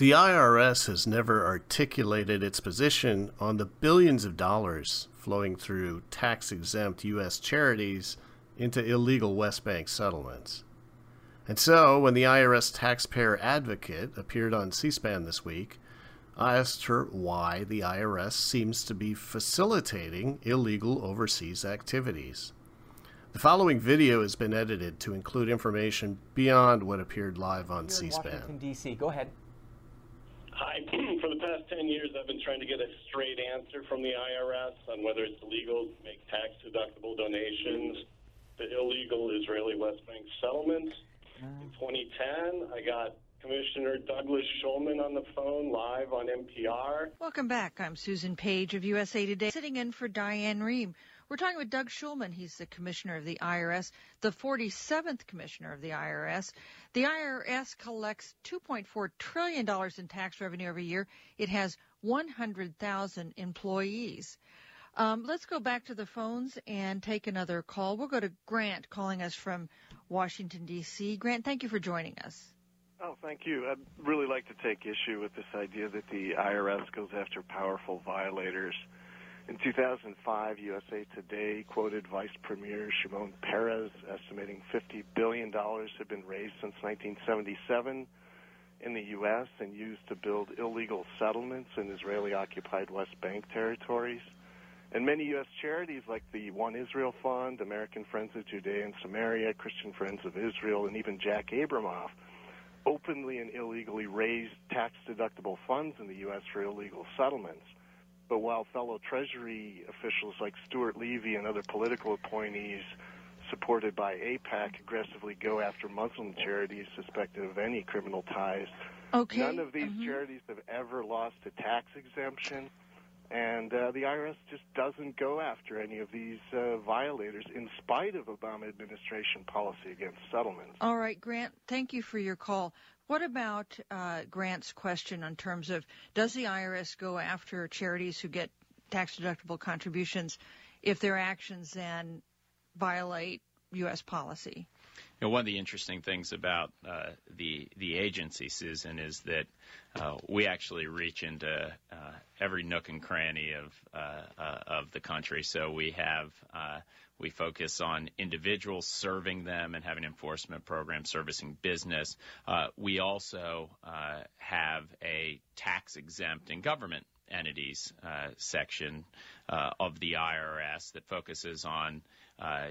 The IRS has never articulated its position on the billions of dollars flowing through tax exempt U.S. charities into illegal West Bank settlements. And so, when the IRS taxpayer advocate appeared on C SPAN this week, I asked her why the IRS seems to be facilitating illegal overseas activities. The following video has been edited to include information beyond what appeared live on C SPAN. Washington, D.C. Go ahead. Hi. For the past 10 years, I've been trying to get a straight answer from the IRS on whether it's illegal to make tax deductible donations to illegal Israeli West Bank settlements. Ah. In 2010, I got Commissioner Douglas Shulman on the phone live on NPR. Welcome back. I'm Susan Page of USA Today, sitting in for Diane Rehm. We're talking with Doug Shulman. He's the commissioner of the IRS, the 47th commissioner of the IRS. The IRS collects $2.4 trillion in tax revenue every year. It has 100,000 employees. Um, let's go back to the phones and take another call. We'll go to Grant calling us from Washington, D.C. Grant, thank you for joining us. Oh, thank you. I'd really like to take issue with this idea that the IRS goes after powerful violators. In 2005, USA Today quoted Vice Premier Shimon Peres estimating $50 billion had been raised since 1977 in the U.S. and used to build illegal settlements in Israeli occupied West Bank territories. And many U.S. charities like the One Israel Fund, American Friends of Judea and Samaria, Christian Friends of Israel, and even Jack Abramoff openly and illegally raised tax deductible funds in the U.S. for illegal settlements. But while fellow Treasury officials like Stuart Levey and other political appointees supported by AIPAC aggressively go after Muslim charities suspected of any criminal ties, Okay. none of these Mhm. charities have ever lost a tax exemption. And uh, the IRS just doesn't go after any of these uh, violators in spite of Obama administration policy against settlements. All right, Grant, thank you for your call. What about uh, Grant's question in terms of does the IRS go after charities who get tax deductible contributions if their actions then violate U.S. policy? You know, one of the interesting things about uh, the the agency, Susan, is that uh, we actually reach into uh, every nook and cranny of uh, uh, of the country. So we have uh, we focus on individuals, serving them, and having enforcement programs servicing business. We also have a tax exempt and government entities section of the IRS that focuses on uh,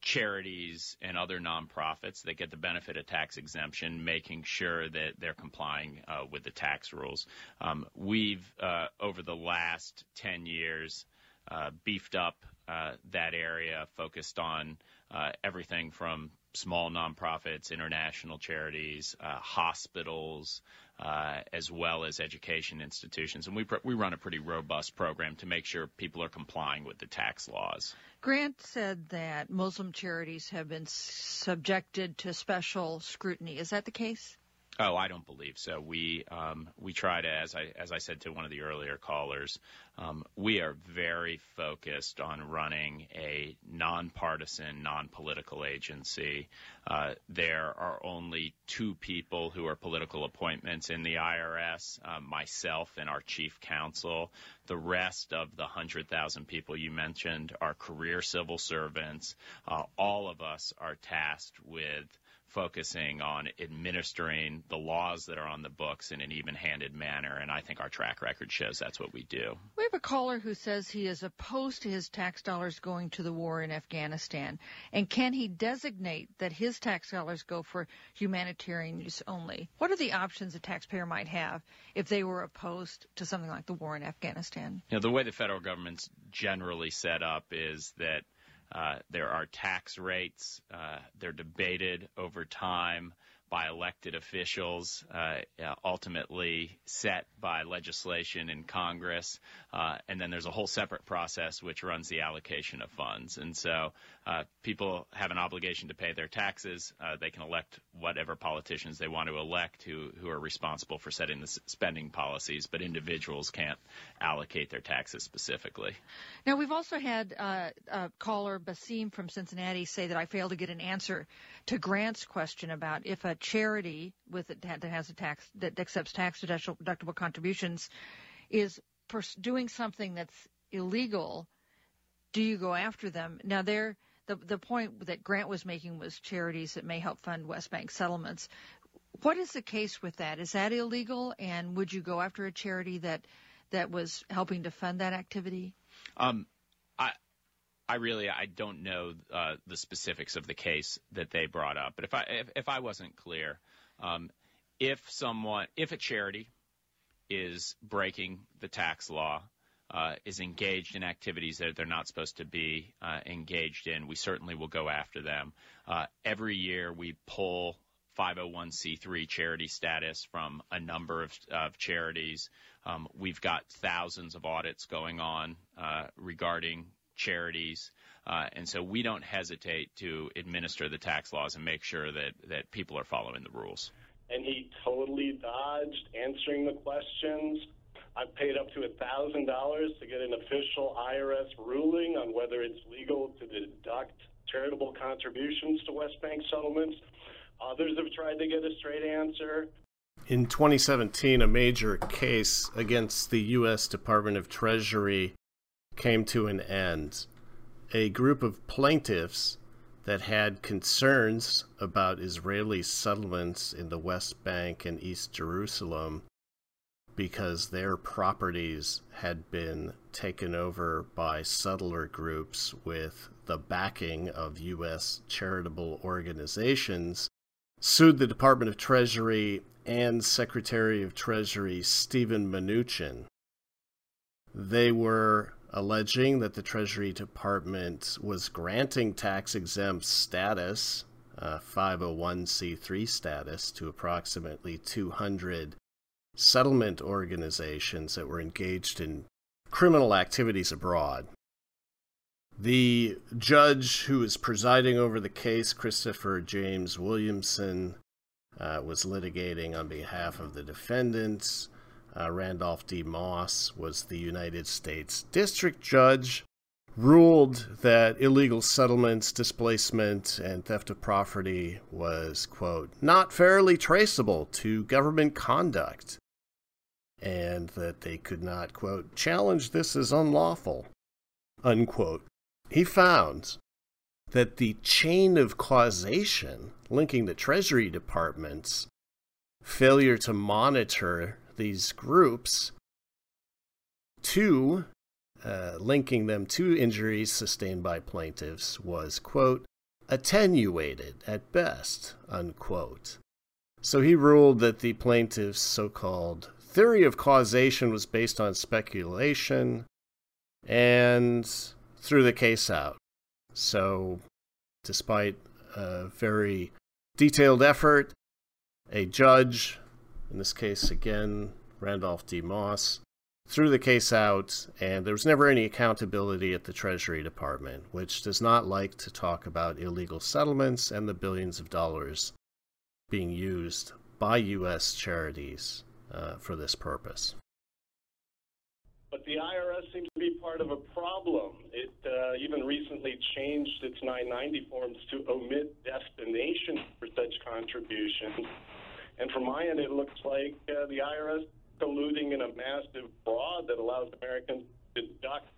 charities and other nonprofits that get the benefit of tax exemption, making sure that they're complying uh, with the tax rules. Um, we've, uh, over the last 10 years, uh, beefed up uh, that area, focused on uh, everything from small nonprofits, international charities, uh, hospitals, uh, as well as education institutions. And we, pr- we run a pretty robust program to make sure people are complying with the tax laws. Grant said that Muslim charities have been subjected to special scrutiny. Is that the case? Oh, I don't believe so. We um, we try to, as I as I said to one of the earlier callers, um, we are very focused on running a nonpartisan, non-political agency. Uh, there are only two people who are political appointments in the IRS: uh, myself and our chief counsel. The rest of the hundred thousand people you mentioned are career civil servants. Uh, all of us are tasked with focusing on administering the laws that are on the books in an even-handed manner, and I think our track record shows that's what we do. We have a caller who says he is opposed to his tax dollars going to the war in Afghanistan. And can he designate that his tax dollars go for humanitarian use only? What are the options a taxpayer might have if they were opposed to something like the war in Afghanistan? You know, the way the federal government's generally set up is that uh, there are tax rates. Uh, they're debated over time by elected officials, uh, ultimately set by legislation in Congress, uh, and then there's a whole separate process which runs the allocation of funds. And so uh, people have an obligation to pay their taxes. Uh, they can elect whatever politicians they want to elect who, who are responsible for setting the spending policies, but individuals can't allocate their taxes specifically. Now, we've also had uh, uh, caller Basim from Cincinnati say that I failed to get an answer to Grant's question about if a charity with it that has a tax that accepts tax deductible contributions is doing something that's illegal, do you go after them? Now, there the the point that Grant was making was charities that may help fund West Bank settlements. What is the case with that? Is that illegal? And would you go after a charity that that was helping to fund that activity? Um, I I really I don't know uh, the specifics of the case that they brought up. But if I if, if I wasn't clear, um, if someone if a charity is breaking the tax law, uh, is engaged in activities that they're not supposed to be uh, engaged in, we certainly will go after them. Uh, every year we pull 501c3 charity status from a number of, of charities. Um, we've got thousands of audits going on uh, regarding charities. Uh, and so we don't hesitate to administer the tax laws and make sure that, that people are following the rules. And he totally dodged answering the questions. I've paid up to $1,000 to get an official IRS ruling on whether it's legal to deduct charitable contributions to West Bank settlements. Others have tried to get a straight answer. In 2017, a major case against the U.S. Department of Treasury came to an end. A group of plaintiffs that had concerns about Israeli settlements in the West Bank and East Jerusalem because their properties had been taken over by settler groups with the backing of U.S. charitable organizations sued the Department of Treasury and Secretary of Treasury Stephen Mnuchin. They were alleging that the Treasury Department was granting tax exempt status, uh, 501c3 status, to approximately 200 settlement organizations that were engaged in criminal activities abroad. The judge who was presiding over the case, Christopher James Williamson, uh, was litigating on behalf of the defendants. Uh, Randolph D. Moss was the United States District Judge, ruled that illegal settlements, displacement, and theft of property was, quote, not fairly traceable to government conduct, and that they could not, quote, challenge this as unlawful, unquote he found that the chain of causation linking the Treasury Department's failure to monitor these groups to uh, linking them to injuries sustained by plaintiffs was, quote, attenuated at best, unquote. So he ruled that the plaintiff's so called theory of causation was based on speculation and threw the case out. So, despite a very detailed effort, a judge, in this case again, Randolph D. Moss, threw the case out, and there was never any accountability at the Treasury Department, which does not like to talk about illegal settlements and the billions of dollars being used by U.S. charities uh, for this purpose. But the IRS seems to be part of a problem. It uh, even recently changed its 990 forms to omit destination for such contributions. And from my end, it looks like uh, the IRS colluding in a massive fraud that allows Americans to deduct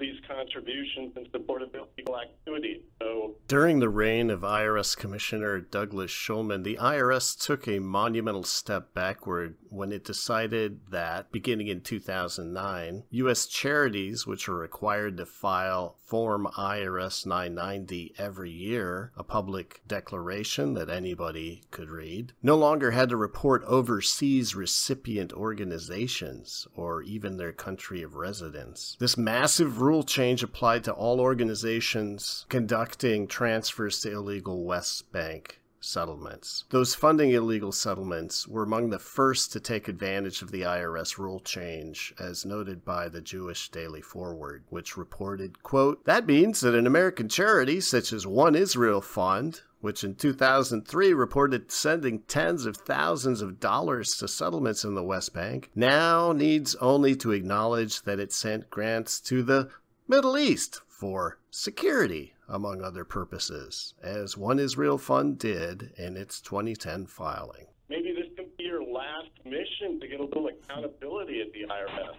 these contributions in support of illegal activity. So, during the reign of IRS Commissioner Douglas Shulman, the IRS took a monumental step backward when it decided that, beginning in 2009, U.S. charities, which are required to file Form IRS 990 every year, a public declaration that anybody could read, no longer had to report overseas recipient organizations or even their country of residence. This massive rule change applied to all organizations conducting transfers to illegal West Bank settlements. Those funding illegal settlements were among the first to take advantage of the IRS rule change, as noted by the Jewish Daily Forward, which reported, quote, That means that an American charity such as One Israel Fund, which in 2003 reported sending tens of thousands of dollars to settlements in the West Bank, now needs only to acknowledge that it sent grants to the Middle East for security among other purposes, as One Israel Fund did in its 2010 filing. Maybe this could be your last mission to get a little accountability at the IRS.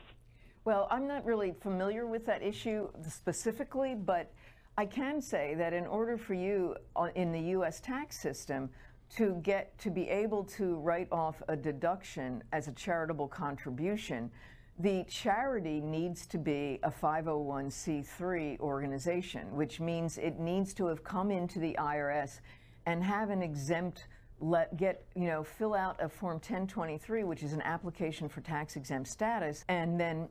Well, I'm not really familiar with that issue specifically, but I can say that in order for you uh, in the U.S. tax system to get to be able to write off a deduction as a charitable contribution, the charity needs to be a 501c3 organization, which means it needs to have come into the IRS and have an exempt let get you know fill out a form 1023 which is an application for tax exempt status and then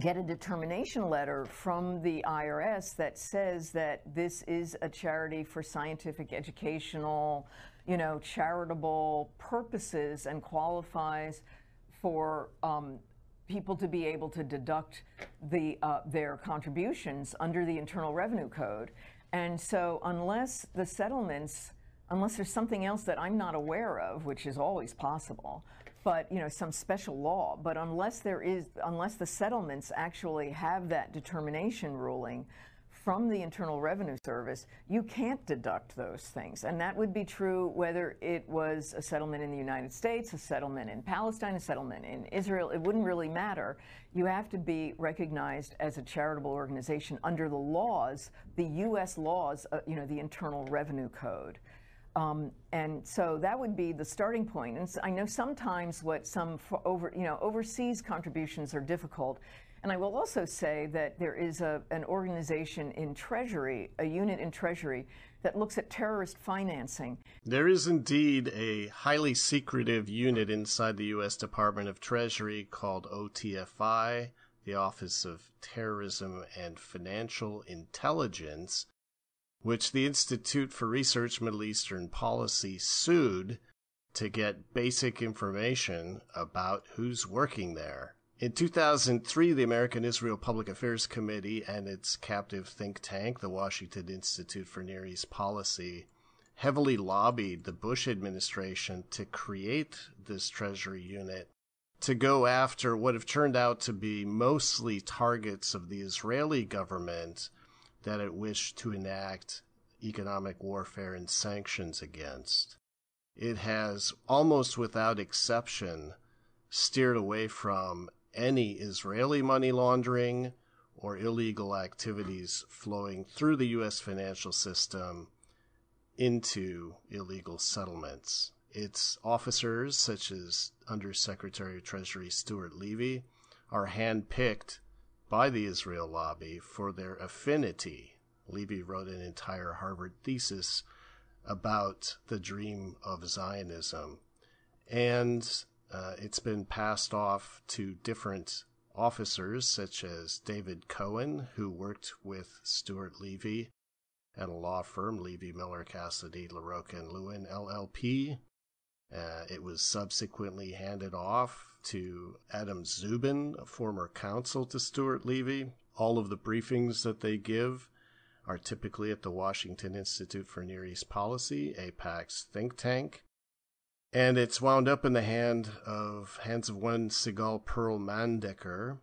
get a determination letter from the IRS that says that this is a charity for scientific, educational, you know, charitable purposes and qualifies for um, people to be able to deduct the uh, their contributions under the Internal Revenue Code. And so, unless the settlements, unless there's something else that I'm not aware of, which is always possible, but you know some special law. But unless there is, unless the settlements actually have that determination ruling from the Internal Revenue Service, you can't deduct those things. And that would be true whether it was a settlement in the United States, a settlement in Palestine, a settlement in Israel. It wouldn't really matter. You have to be recognized as a charitable organization under the laws, the U.S. laws, uh, you know, the Internal Revenue Code. Um, and so that would be the starting point. And I know sometimes what some over, you know, overseas contributions are difficult. And I will also say that there is a, an organization in Treasury, a unit in Treasury, that looks at terrorist financing. There is indeed a highly secretive unit inside the U.S. Department of Treasury called OTFI, the Office of Terrorism and Financial Intelligence, which the Institute for Research Middle Eastern Policy sued to get basic information about who's working there. In 2003, the American Israel Public Affairs Committee and its captive think tank, the Washington Institute for Near East Policy, heavily lobbied the Bush administration to create this Treasury unit to go after what have turned out to be mostly targets of the Israeli government that it wished to enact economic warfare and sanctions against. It has, almost without exception, steered away from any Israeli money laundering or illegal activities flowing through the U.S. financial system into illegal settlements. Its officers, such as Undersecretary of Treasury Stuart Levey, are handpicked by the Israel lobby for their affinity. Levey wrote an entire Harvard thesis about the dream of Zionism. And uh, it's been passed off to different officers, such as David Cohen, who worked with Stuart Levey at a law firm, Levy Miller Cassidy Larroca and Lewin LLP. Uh, it was subsequently handed off to Adam Szubin, a former counsel to Stuart Levey. All of the briefings that they give are typically at the Washington Institute for Near East Policy, AIPAC's think tank. And it's wound up in the hand of hands of one Sigal Perl Mandelker,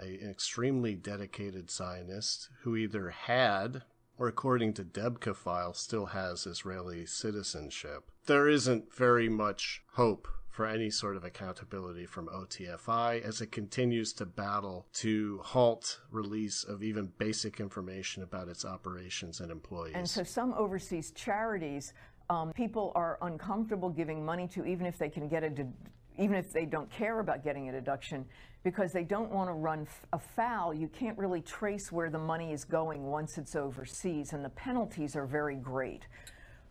a, an extremely dedicated Zionist who either had, or according to Debka file, still has Israeli citizenship. There isn't very much hope for any sort of accountability from OTFI as it continues to battle to halt release of even basic information about its operations and employees. And so some overseas charities um, people are uncomfortable giving money to, even if they can get a, even if they don't care about getting a deduction, because they don't want to run afoul. You can't really trace where the money is going once it's overseas, and the penalties are very great.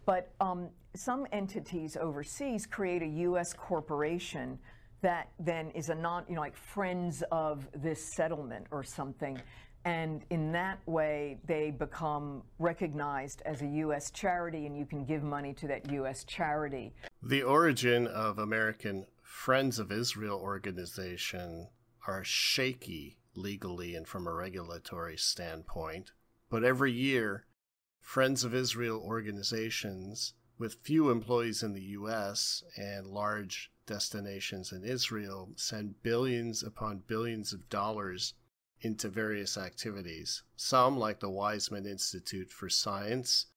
But um, some entities overseas create a U.S. corporation that then is a non, you know, like friends of this settlement or something. And in that way, they become recognized as a U.S. charity, and you can give money to that U.S. charity. The origin of American Friends of Israel organization are shaky legally and from a regulatory standpoint. But every year, Friends of Israel organizations with few employees in the US and large destinations in Israel send billions upon billions of dollars into various activities. Some, like the Weizmann Institute for Science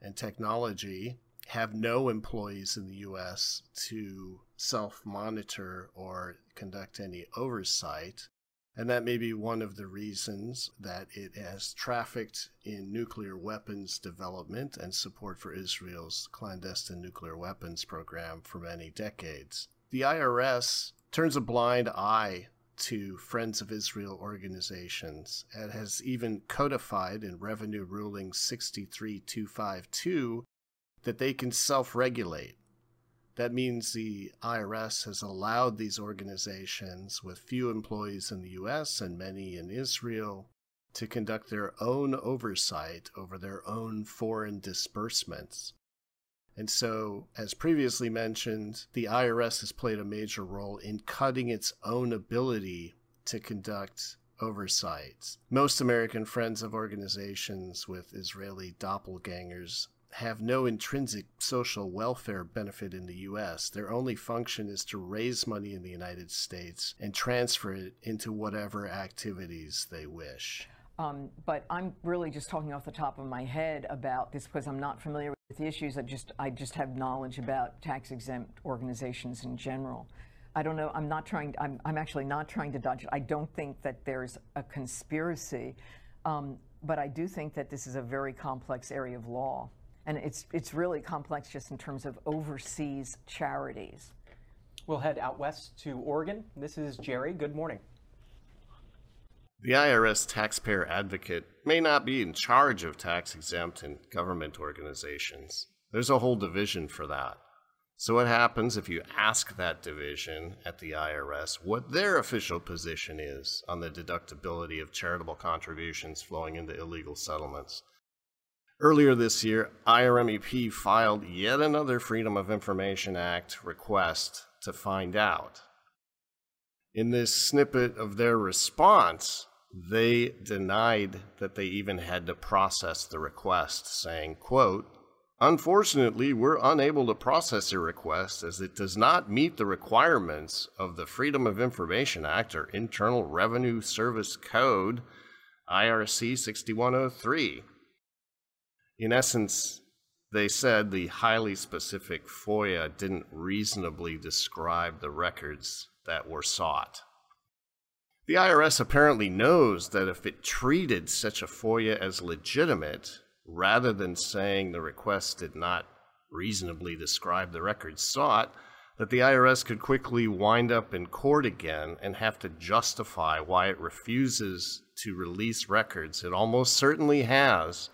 and Technology, have no employees in the U.S. to self monitor or conduct any oversight. And that may be one of the reasons that it has trafficked in nuclear weapons development and support for Israel's clandestine nuclear weapons program for many decades. The IRS turns a blind eye to Friends of Israel organizations and has even codified in Revenue Ruling 63252 that they can self regulate. That means the IRS has allowed these organizations with few employees in the US and many in Israel to conduct their own oversight over their own foreign disbursements. And so, as previously mentioned, the IRS has played a major role in cutting its own ability to conduct oversight. Most American friends of organizations with Israeli doppelgangers have no intrinsic social welfare benefit in the US. Their only function is to raise money in the United States and transfer it into whatever activities they wish. Um, but I'm really just talking off the top of my head about this because I'm not familiar with the issues. I just I just have knowledge about tax exempt organizations in general. I don't know. I'm not trying. I'm I'm actually not trying to dodge it. I don't think that there's a conspiracy, um, but I do think that this is a very complex area of law, and it's it's really complex just in terms of overseas charities. We'll head out west to Oregon. This is Jerry. Good morning. The IRS taxpayer advocate may not be in charge of tax exempt and government organizations. There's a whole division for that. So, what happens if you ask that division at the IRS what their official position is on the deductibility of charitable contributions flowing into illegal settlements? Earlier this year, IRMEP filed yet another Freedom of Information Act request to find out. In this snippet of their response, they denied that they even had to process the request, saying, quote, Unfortunately, we're unable to process your request as it does not meet the requirements of the Freedom of Information Act or Internal Revenue Service Code, IRC 6103. In essence, they said the highly specific FOIA didn't reasonably describe the records that were sought. The IRS apparently knows that if it treated such a FOIA as legitimate, rather than saying the request did not reasonably describe the records sought, that the IRS could quickly wind up in court again and have to justify why it refuses to release records it almost certainly has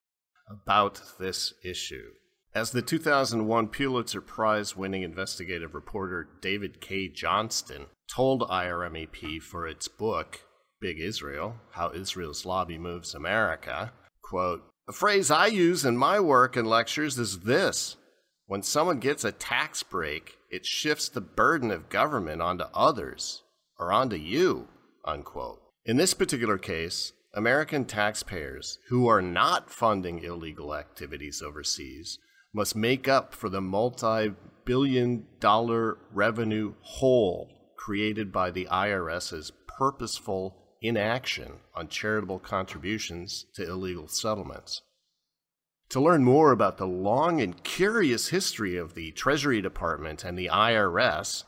about this issue. As the 2001 Pulitzer Prize winning investigative reporter David Cay Johnston told IRMEP for its book, Big Israel How Israel's Lobby Moves America, quote, a phrase I use in my work and lectures is this when someone gets a tax break, it shifts the burden of government onto others or onto you, unquote. In this particular case, American taxpayers who are not funding illegal activities overseas must make up for the multi billion dollar revenue hole created by the IRS's purposeful inaction on charitable contributions to illegal settlements. To learn more about the long and curious history of the Treasury Department and the IRS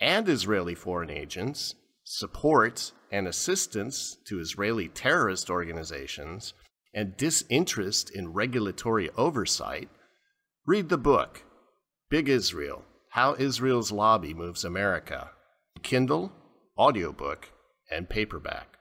and Israeli foreign agents, support and assistance to Israeli terrorist organizations, and disinterest in regulatory oversight, read the book Big Israel How Israel's Lobby Moves America Kindle, audiobook, and paperback.